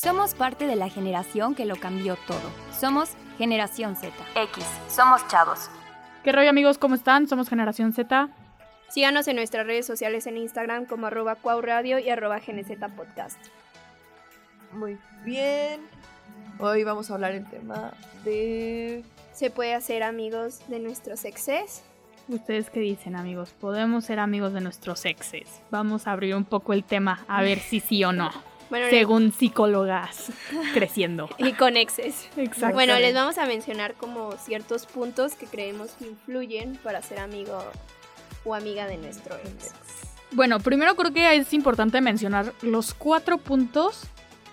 Somos parte de la generación que lo cambió todo. Somos Generación Z. X. Somos chavos. ¿Qué rollo amigos? ¿Cómo están? Somos Generación Z. Síganos en nuestras redes sociales en Instagram como arroba cuauradio y arroba Podcast. Muy bien. Hoy vamos a hablar el tema de... ¿Se puede hacer amigos de nuestros exes? ¿Ustedes qué dicen amigos? ¿Podemos ser amigos de nuestros exes? Vamos a abrir un poco el tema a ver si sí o no. Según psicólogas creciendo. Y con exes. Exacto. Bueno, les vamos a mencionar como ciertos puntos que creemos que influyen para ser amigo o amiga de nuestro ex. Bueno, primero creo que es importante mencionar los cuatro puntos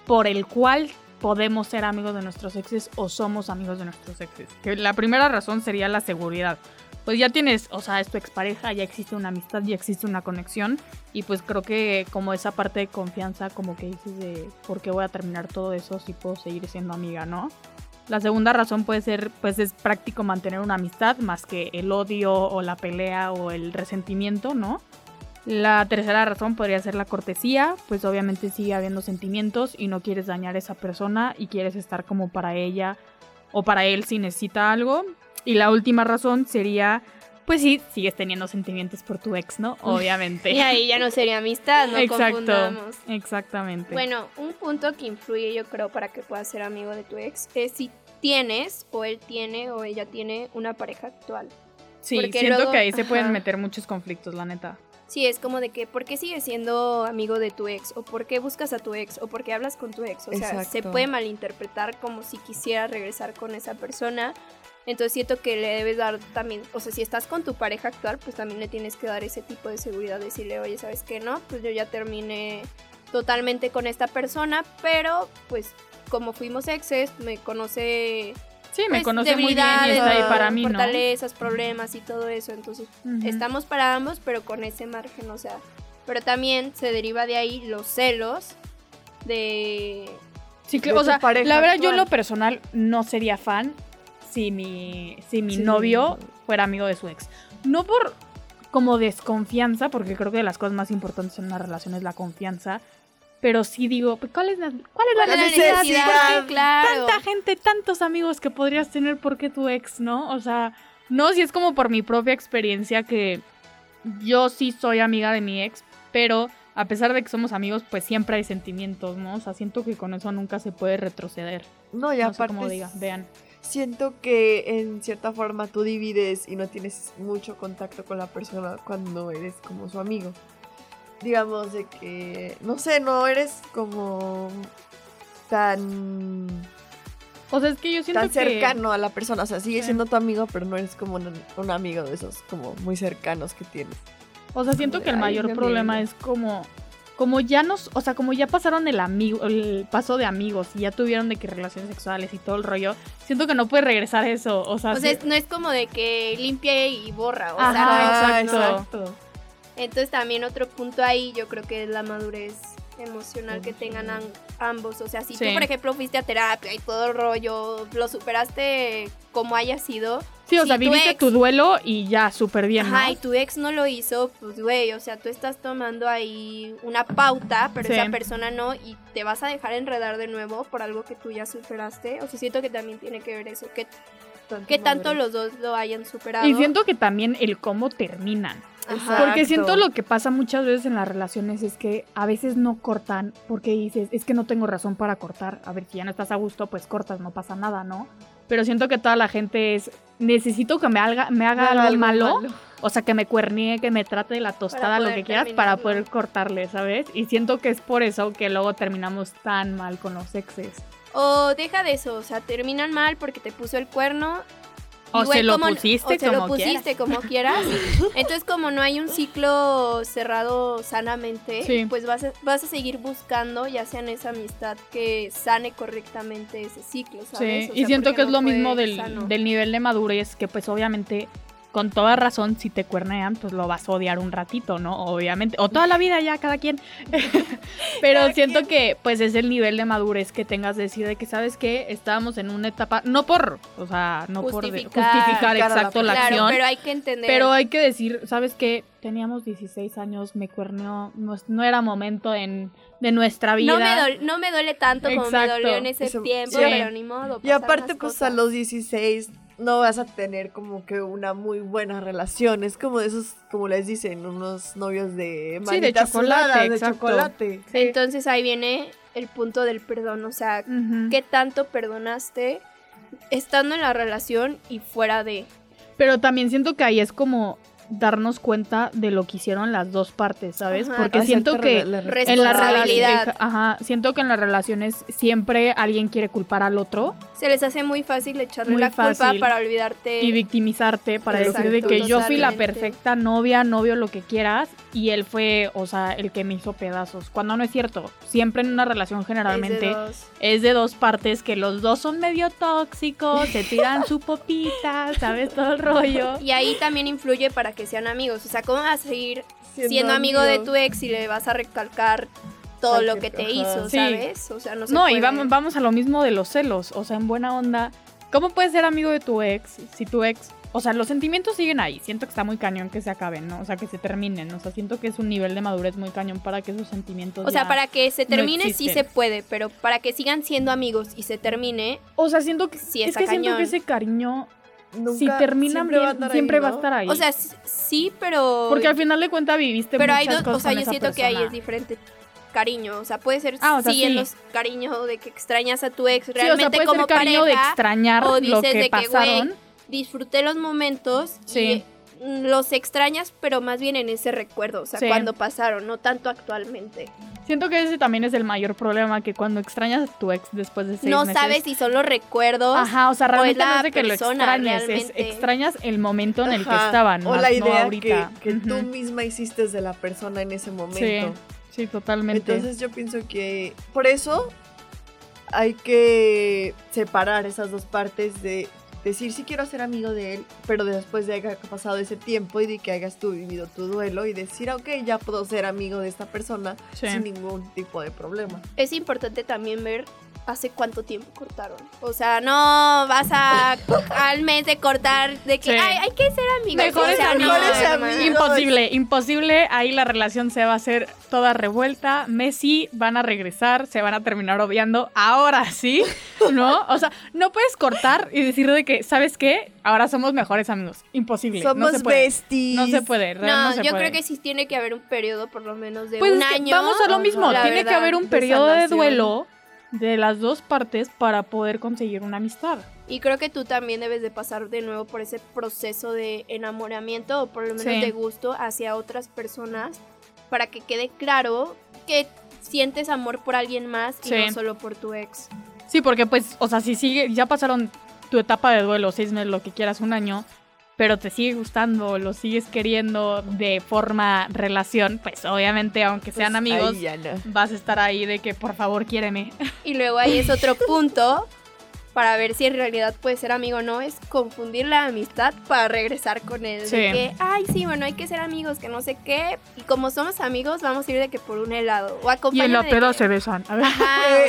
por el cual podemos ser amigos de nuestros exes o somos amigos de nuestros exes. Que la primera razón sería la seguridad pues ya tienes, o sea, es tu expareja, ya existe una amistad, ya existe una conexión y pues creo que como esa parte de confianza como que dices de por qué voy a terminar todo eso si puedo seguir siendo amiga, ¿no? La segunda razón puede ser, pues es práctico mantener una amistad más que el odio o la pelea o el resentimiento, ¿no? La tercera razón podría ser la cortesía, pues obviamente sigue habiendo sentimientos y no quieres dañar a esa persona y quieres estar como para ella o para él si necesita algo. Y la última razón sería, pues sí, sigues teniendo sentimientos por tu ex, ¿no? Obviamente. y ahí ya no sería amistad, no Exacto, Exactamente. Bueno, un punto que influye yo creo para que puedas ser amigo de tu ex es si tienes o él tiene o ella tiene una pareja actual. Sí, siento que ahí se pueden meter muchos conflictos, la neta. Sí, es como de que, ¿por qué sigues siendo amigo de tu ex? ¿O por qué buscas a tu ex? ¿O por qué hablas con tu ex? O sea, se puede malinterpretar como si quisiera regresar con esa persona entonces siento que le debes dar también, o sea, si estás con tu pareja actual, pues también le tienes que dar ese tipo de seguridad, decirle, oye, ¿sabes qué? No, pues yo ya terminé totalmente con esta persona, pero pues como fuimos exes, me conoce... Sí, me pues, conoce muy bien y está ahí para mí, fortalezas, problemas y todo eso. Entonces, estamos para ambos, pero con ese margen, o sea. Pero también se deriva de ahí los celos de Sí, que, o sea, la verdad yo en lo personal no sería fan si mi, si mi novio fuera amigo de su ex. No por como desconfianza, porque creo que de las cosas más importantes en una relación es la confianza. Pero sí digo, pues, ¿cuál es la, cuál es la, necesidad? Claro. Tanta gente, tantos amigos que podrías tener porque tu ex, ¿no? O sea, no, si es como por mi propia experiencia que yo sí soy amiga de mi ex, pero a pesar de que somos amigos, pues siempre hay sentimientos, ¿no? O sea, siento que con eso nunca se puede retroceder. No, ya no sé cómo diga, vean siento que en cierta forma tú divides y no tienes mucho contacto con la persona cuando eres como su amigo. Digamos de que, no sé, no eres como tan... O sea, es que yo siento tan cercano a la persona, o sea, sigue siendo tu amigo, pero no eres como un, amigo de esos como muy cercanos que tienes. O sea, siento que el mayor problema es como como ya nos, o sea, como ya pasaron el amigo, el paso de amigos y ya tuvieron de que relaciones sexuales y todo el rollo, siento que no puede regresar eso, o sea, o sea no es como de que limpie y borra, o sea, exacto. Entonces también otro punto ahí, yo creo que es la madurez emocional que tengan ambos. O sea, si tú, por ejemplo, fuiste a terapia y todo el rollo, lo superaste como haya sido. Sí, o sea, viviste tu duelo y ya, súper bien. Ajá, y tu ex no lo hizo, pues, güey, o sea, tú estás tomando ahí una pauta, pero esa persona no, y te vas a dejar enredar de nuevo por algo que tú ya superaste. O sea, siento que también tiene que ver eso, que, que tanto los dos lo hayan superado. Y siento que también el cómo terminan. Porque siento lo que pasa muchas veces en las relaciones es que a veces no cortan porque dices, es que no tengo razón para cortar. A ver, si ya no estás a gusto, pues cortas, no pasa nada, ¿no? Pero siento que toda la gente es, necesito que me haga, me haga algo, malo, O sea, que me cuernee, que me trate de la tostada, lo que quieras, para poder cortarle, ¿sabes? Y siento que es por eso que luego terminamos tan mal con los exes. O deja de eso, o sea, terminan mal porque te puso el cuerno o se lo pusiste, como, lo pusiste como quieras. Entonces, como no hay un ciclo cerrado sanamente, pues vas a, vas a seguir buscando, ya sea en esa amistad, que sane correctamente ese ciclo, ¿sabes? Sí, y siento que es lo mismo del, del nivel de madurez, que pues obviamente con toda razón, si te cuernean, pues lo vas a odiar un ratito, ¿no? Obviamente. O toda la vida ya, cada quien. Pero siento que, pues, es el nivel de madurez que tengas de decir de que, ¿sabes qué? Estábamos en una etapa, no por, o sea, no por justificar exacto la, acción. Pero hay que entender. Pero hay que decir, ¿sabes qué? Teníamos 16 años, me cuerneó, no, era momento en, de nuestra vida. No me, duele tanto como me dolió en ese tiempo, pero ni modo. Y aparte, pues, a los 16 no vas a tener como que una muy buena relación. Es como de esos, como les dicen, unos novios de sí, de chocolate, de chocolate. Entonces ahí viene el punto del perdón, o sea, ¿qué tanto perdonaste estando en la relación y fuera de? Pero también siento que ahí es como darnos cuenta de lo que hicieron las dos partes, ¿sabes? Porque siento que en la realidad, ajá, siento que en las relaciones siempre alguien quiere culpar al otro. Se les hace muy fácil echarle la culpa para olvidarte y victimizarte para decir de que yo fui la perfecta novia, novio, lo que quieras y él fue, o sea, el que me hizo pedazos. Cuando no es cierto, siempre en una relación generalmente es de dos, partes que los dos son medio tóxicos, se tiran su popita, ¿sabes? Todo el rollo. Y ahí también influye para que sean amigos. O sea, ¿cómo vas a seguir siendo, amigo de tu ex y le vas a recalcar todo lo que te hizo, ¿sabes? O sea, no se No, y vamos, vamos a lo mismo de los celos. O sea, en buena onda, ¿cómo puedes ser amigo de tu ex si tu ex o sea, los sentimientos siguen ahí. Siento que está muy cañón que se acaben, ¿no? O sea, que se terminen. O sea, siento que es un nivel de madurez muy cañón para que esos sentimientos. O sea, para que se termine sí se puede, pero para que sigan siendo amigos y se termine. O sea, siento que. Sí, es que siento que ese cariño si terminan siempre, va, a estar ahí. O sea, sí, pero. Porque al final de cuentas viviste Pero hay dos, o sea, yo siento que ahí es diferente cariño, o sea, puede ser ah, sí, en los cariño de que extrañas a tu ex realmente sí, como cariño de extrañar o dices lo que de pasaron. Que, disfruté los momentos sí. los extrañas, pero más bien en ese recuerdo, o sea, cuando pasaron, no tanto actualmente. Siento que ese también es el mayor problema, que cuando extrañas a tu ex después de seis no meses... No sabes si son los recuerdos Ajá, o sea, realmente no es de que lo extrañes, es, extrañas el momento en el que estaban, O la idea que, que tú misma hiciste de la persona en ese momento. Sí, sí, totalmente. Entonces yo pienso que por eso hay que separar esas dos partes de decir si quiero ser amigo de él, pero después de que haya pasado ese tiempo y de que hayas tú vivido tu duelo y decir, ok, ya puedo ser amigo de esta persona sin ningún tipo de problema. Es importante también ver hace cuánto tiempo cortaron. O sea, no vas a al mes de cortar de que hay que ser amigos. Mejores, amigos. Imposible, imposible. Ahí la relación se va a hacer toda revuelta. Messi van a regresar, se van a terminar odiando. Ahora sí, ¿no? O sea, no puedes cortar y decir de que, ¿sabes qué? Ahora somos mejores amigos. Imposible. Somos no se besties. No se puede. No, yo creo que sí tiene que haber un periodo por lo menos de pues un año. Vamos a lo mismo. Tiene que haber un periodo de duelo de las dos partes para poder conseguir una amistad. Y creo que tú también debes de pasar de nuevo por ese proceso de enamoramiento o por lo menos de gusto hacia otras personas para que quede claro que sientes amor por alguien más y no solo por tu ex. Sí, porque pues, o sea, si sigue, ya pasaron tu etapa de duelo, seis meses, lo que quieras, un año, pero te sigue gustando, lo sigues queriendo de forma relación, pues obviamente aunque sean pues, amigos, vas a estar ahí de que por favor quiéreme. Y luego ahí es otro punto para ver si en realidad puede ser amigo o no, es confundir la amistad para regresar con él. De que, ay, sí, bueno, hay que ser amigos, que no sé qué. Y como somos amigos, vamos a ir de que por un helado. O y en la peda se besan. A ver.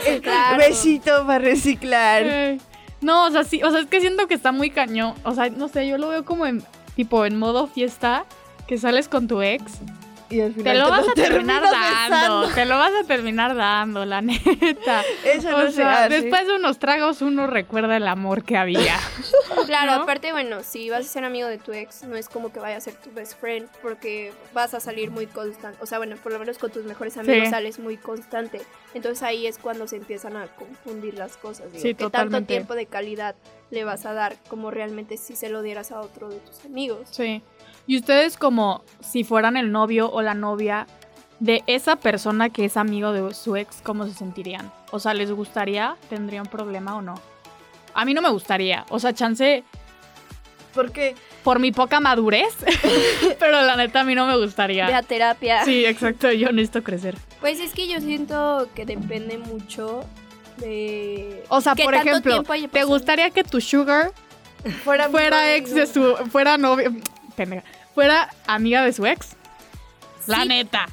Eh, besito para reciclar. No, o sea, sí, o sea, es que siento que está muy cañón. O sea, no sé, yo lo veo como en, tipo, en modo fiesta, que sales con tu ex y al final te lo vas a terminar dando, te lo vas a terminar dando, la neta. Eso o sea, después de unos tragos uno recuerda el amor que había. claro, aparte, bueno, si vas a ser amigo de tu ex, no es como que vaya a ser tu best friend, porque vas a salir muy constante. O sea, bueno, por lo menos con tus mejores amigos sales muy constante. Entonces ahí es cuando se empiezan a confundir las cosas. Digo, sí, que tanto tiempo de calidad le vas a dar como realmente si se lo dieras a otro de tus amigos. Sí. Y ustedes como si fueran el novio o la novia de esa persona que es amigo de su ex, ¿cómo se sentirían? O sea, ¿les gustaría? ¿Tendrían problema o no? A mí no me gustaría. O sea, chance... ¿Por qué? Por mi poca madurez. pero la neta a mí no me gustaría. De terapia. Sí, exacto. Yo necesito crecer. Pues es que yo siento que depende mucho de... O sea, por ejemplo, ¿te gustaría que tu sugar fuera, fuera ex de su... fuera novio pendeja, fuera amiga de su ex. La neta.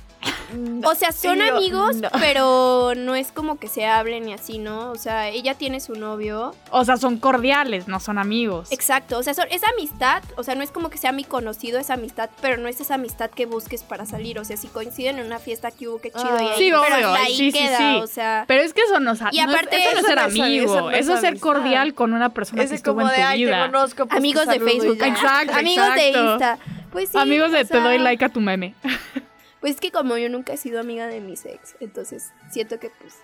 O sea, son amigos, pero no es como que se hablen y así, ¿no? O sea, ella tiene su novio. O sea, son cordiales, no son amigos. Exacto, o sea, son, es amistad, o sea, no es como que sea mi conocido, es amistad, pero no es esa amistad que busques para salir. O sea, si coinciden en una fiesta que hubo, qué chido. y ahí, sí, pero ahí sí, queda, sí, o sea. Pero es que eso no, y aparte, eso no es ser amigo, eso, es ser cordial con una persona que estuvo en tu de, vida. Conozco, pues, Amigos de Facebook. Exacto, Amigos de Insta. Pues sí, Amigos de te doy like a tu meme. Pues es que como yo nunca he sido amiga de mis ex, entonces siento que pues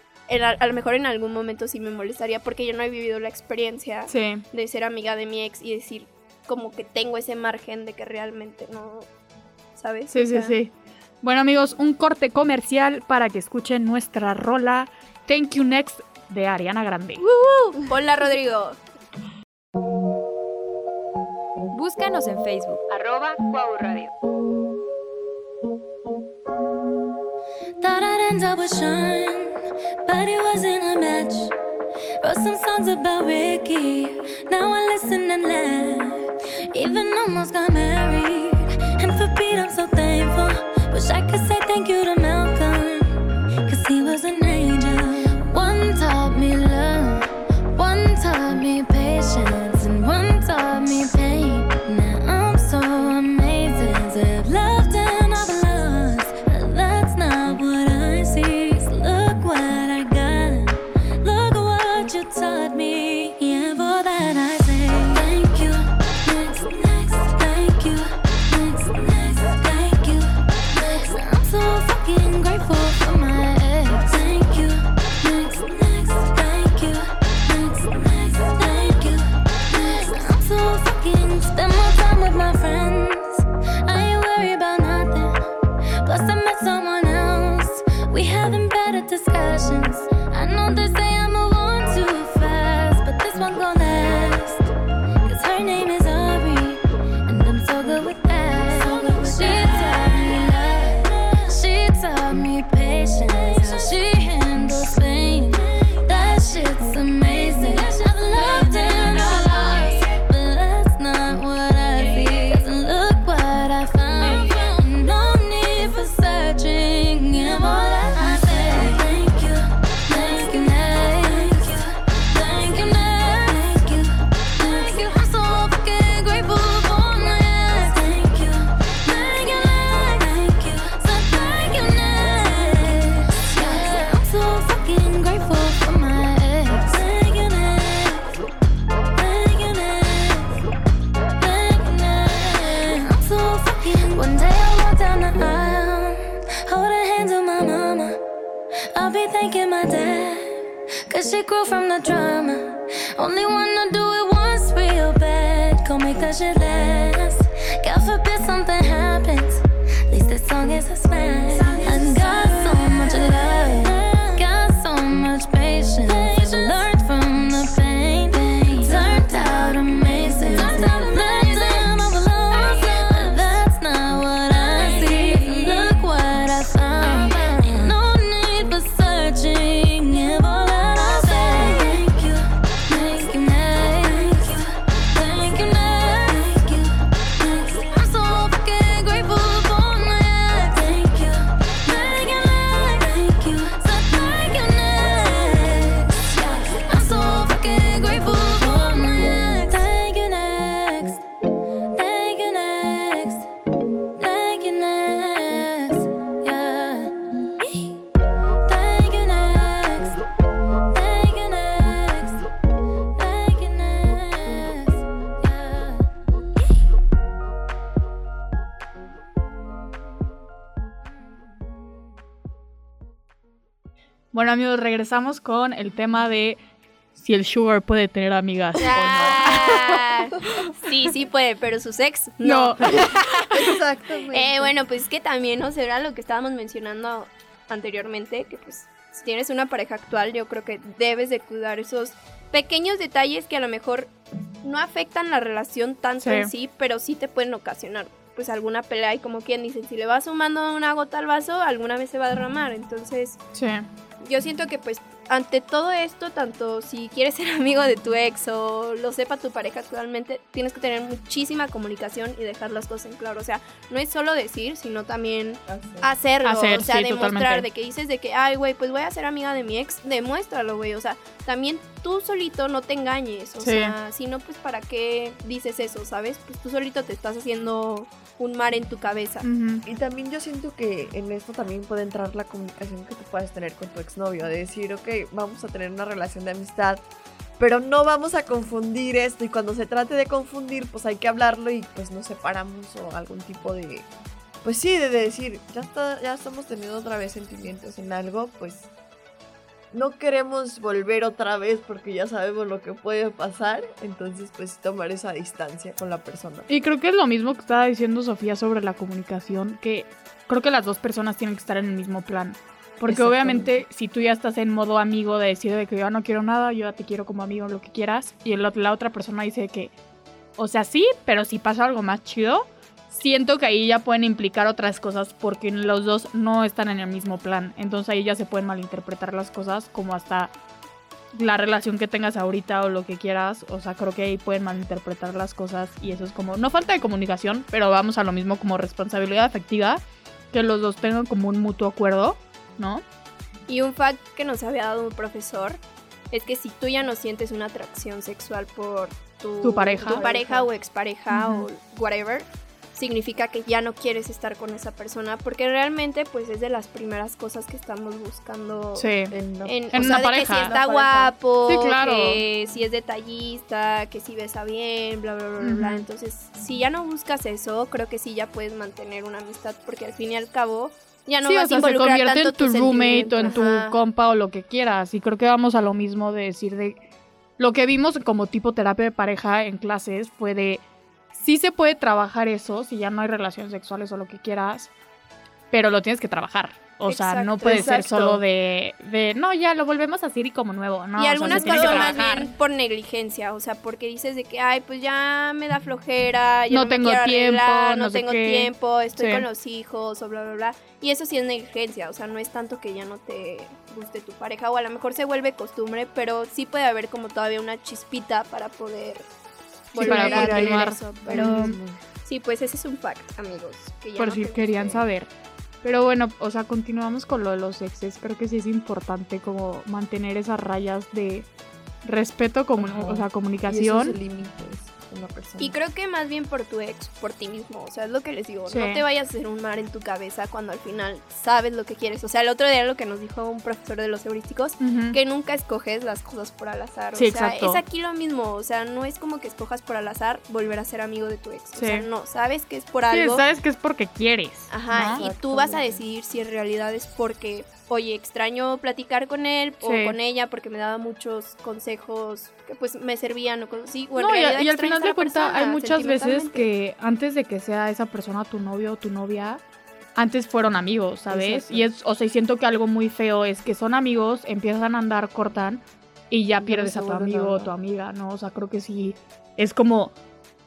a, lo mejor en algún momento sí me molestaría porque yo no he vivido la experiencia de ser amiga de mi ex y decir como que tengo ese margen de que realmente no, ¿sabes? Sí, sí, sí. Bueno amigos, un corte comercial para que escuchen nuestra rola Thank You Next de Ariana Grande. Hola Rodrigo. Búscanos en Facebook, arroba Radio. Up with Sean, but it wasn't a match. Wrote some songs about Ricky, now I listen and laugh. Even almost got married, and for Pete I'm so thankful. Wish I could say thank you to Malcolm, cause he was an angel. Someone else. We having better discussions. I know they say I move she grew from the drama. Only wanna Bueno amigos, regresamos con el tema de si el sugar puede tener amigas o Ah, sí, sí puede, pero sus ex no. no. Exactamente. Eh, bueno, pues es que también, ¿no? Será lo que estábamos mencionando anteriormente, que pues si tienes una pareja actual, yo creo que debes de cuidar esos pequeños detalles que a lo mejor no afectan la relación tanto Sí. en sí, pero sí te pueden ocasionar pues alguna pelea y como quien dice, si le vas sumando una gota al vaso, alguna vez se va a derramar. Entonces, Sí. Yo siento que pues ante todo esto, tanto si quieres ser amigo de tu ex o lo sepa tu pareja actualmente, tienes que tener muchísima comunicación y dejar las cosas en claro. O sea, no es solo decir, sino también hacerlo. o sea, demostrar de que dices de que, ay, güey, pues voy a ser amiga de mi ex, demuéstralo, güey. O sea, también tú solito no te engañes. O sea, si no, pues para qué dices eso, ¿sabes? Pues tú solito te estás haciendo un mar en tu cabeza. Y también yo siento que en esto también puede entrar la comunicación que tú puedes tener con tu exnovio, de decir, ok, vamos a tener una relación de amistad, pero no vamos a confundir esto y cuando se trate de confundir, pues hay que hablarlo y pues nos separamos o algún tipo de... Pues sí, de decir, ya, está, ya estamos teniendo otra vez sentimientos en algo, pues no queremos volver otra vez porque ya sabemos lo que puede pasar, entonces pues tomar esa distancia con la persona. Y creo que es lo mismo que estaba diciendo Sofía sobre la comunicación, que creo que las dos personas tienen que estar en el mismo plan. Porque obviamente si tú ya estás en modo amigo de decir de que yo no quiero nada, yo ya te quiero como amigo, lo que quieras, y la otra persona dice que, o sea, sí, pero si pasa algo más chido, siento que ahí ya pueden implicar otras cosas porque los dos no están en el mismo plan. Entonces ahí ya se pueden malinterpretar las cosas como hasta la relación que tengas ahorita o lo que quieras. O sea, creo que ahí pueden malinterpretar las cosas y eso es como, no falta de comunicación, pero vamos a lo mismo como responsabilidad afectiva, que los dos tengan como un mutuo acuerdo, ¿no? Y un fact que nos había dado un profesor es que si tú ya no sientes una atracción sexual por tu, pareja, tu pareja o expareja o whatever, significa que ya no quieres estar con esa persona porque realmente pues es de las primeras cosas que estamos buscando en, una pareja. que si está guapo, que si es detallista, que si besa bien, bla bla bla bla. Entonces, si ya no buscas eso, creo que sí ya puedes mantener una amistad porque al fin y al cabo ya no vas a involucrar se convierte en tu roommate o en tu compa o lo que quieras. Y creo que vamos a lo mismo de decir de lo que vimos como tipo terapia de pareja en clases fue de sí se puede trabajar eso, si ya no hay relaciones sexuales o lo que quieras, pero lo tienes que trabajar. O sea, no puede ser solo de, de, no, ya lo volvemos a hacer y como nuevo, ¿no? Y algunas cosas más bien por negligencia, o sea, porque dices de que, ay, pues ya me da flojera, ya no, tengo tiempo, no, tengo tiempo, estoy con los hijos, o bla, bla, bla. Y eso sí es negligencia, o sea, no es tanto que ya no te guste tu pareja, o a lo mejor se vuelve costumbre, pero sí puede haber como todavía una chispita para poder volver a continuar. Eso, pero sí, pues ese es un fact, amigos. Por si querían saber. Pero bueno, o sea, continuamos con lo de los exes. Creo que sí es importante como mantener esas rayas de respeto, como, o sea, comunicación. Y creo que más bien por tu ex, por ti mismo. O sea, es lo que les digo. No te vayas a hacer un mar en tu cabeza cuando al final sabes lo que quieres. O sea, el otro día lo que nos dijo un profesor de los heurísticos, que nunca escoges las cosas por al azar. O sea, es aquí lo mismo. O sea, no es como que escojas por al azar volver a ser amigo de tu ex. O sea, no, sabes que es por algo. Sí, sabes que es porque quieres. Ajá, y tú vas a decidir si en realidad es porque oye, extraño platicar con él o con ella porque me daba muchos consejos que pues me servían o cosas así. no, y, al final de cuentas hay muchas veces que antes de que sea esa persona tu novio o tu novia, antes fueron amigos, ¿sabes? Y es, o sea, siento que algo muy feo es que son amigos, empiezan a andar, cortan y ya pierdes a tu amigo o tu amiga, ¿no? O sea, creo que sí es como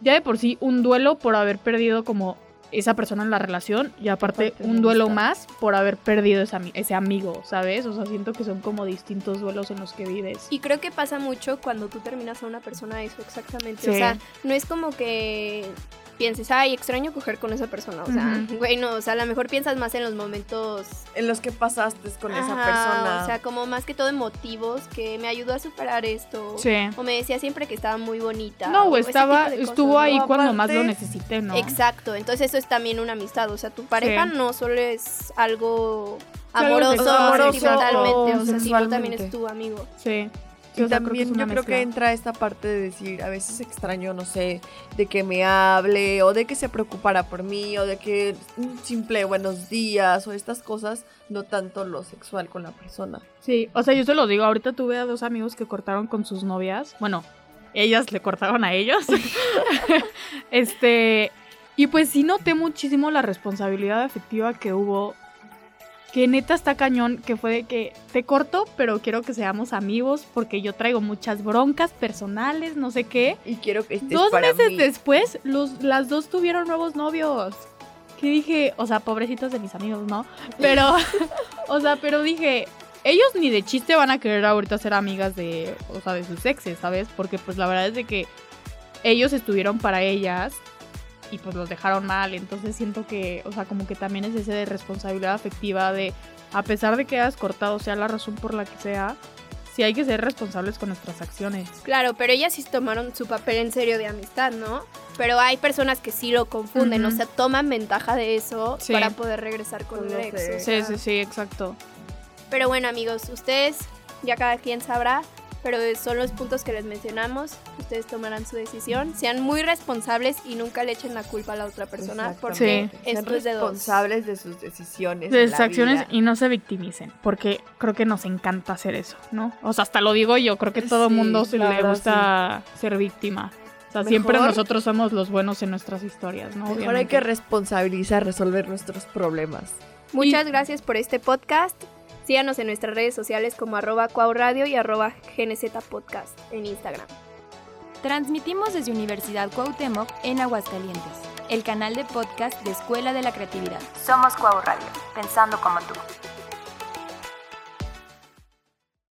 ya de por sí un duelo por haber perdido como esa persona en la relación y aparte, un duelo más por haber perdido ese, amigo, ¿sabes? O sea, siento que son como distintos duelos en los que vives. Y creo que pasa mucho cuando tú terminas a una persona eso, exactamente. O sea, no es como que pienses, ay, extraño coger con esa persona. O sea, güey, no, o sea, a lo mejor piensas más en los momentos. En los que pasaste con esa persona. O sea, como más que todo emotivos, que me ayudó a superar esto. Sí. O me decía siempre que estaba muy bonita. No, estaba, estuvo ahí cuando más lo necesité, ¿no? Exacto, entonces eso es también una amistad. O sea, tu pareja no solo es algo amoroso, amoroso sentimentalmente, o sea, sino también es tu amigo. Sí. Y también yo creo que entra esta parte de decir, a veces extraño, no sé, de que me hable o de que se preocupara por mí o de que un simple buenos días o estas cosas, no tanto lo sexual con la persona. Sí, o sea, yo se lo digo, ahorita tuve a dos amigos que cortaron con sus novias, bueno, ellas le cortaron a ellos. este, y pues sí noté muchísimo la responsabilidad afectiva que hubo que neta está cañón, que fue de que te corto, pero quiero que seamos amigos porque yo traigo muchas broncas personales, no sé qué. Y quiero que estés Dos meses después, los, las dos tuvieron nuevos novios. Que dije, o sea, pobrecitos de mis amigos, ¿no? Pero, o sea, pero dije, ellos ni de chiste van a querer ahorita ser amigas de, o sea, de sus exes, ¿sabes? Porque pues la verdad es de que ellos estuvieron para ellas y pues los dejaron mal. Entonces siento que, o sea, como que también es ese de responsabilidad afectiva de, a pesar de que hayas cortado, sea la razón por la que sea, sí hay que ser responsables con nuestras acciones. Claro, pero ellas sí tomaron su papel en serio de amistad, ¿no? Pero hay personas que sí lo confunden, o sea, toman ventaja de eso para poder regresar con el ex. Sí, sí, sí, exacto. Pero bueno, amigos, ustedes ya cada quien sabrá pero son los puntos que les mencionamos. Ustedes tomarán su decisión. Sean muy responsables y nunca le echen la culpa a la otra persona porque esto es de dos. responsables de sus decisiones. De sus acciones y no se victimicen, porque creo que nos encanta hacer eso, ¿no? O sea, hasta lo digo yo, creo que todo el mundo se le gusta ser víctima. O sea, siempre nosotros somos los buenos en nuestras historias, ¿no? Mejor hay que responsabilizar, resolver nuestros problemas. Muchas gracias por este podcast. Síganos en nuestras redes sociales como arroba cuauradio y arroba Podcast en Instagram. Transmitimos desde Universidad Cuauhtémoc en Aguascalientes, el canal de podcast de Escuela de la Creatividad. Somos Cuau Radio, pensando como tú.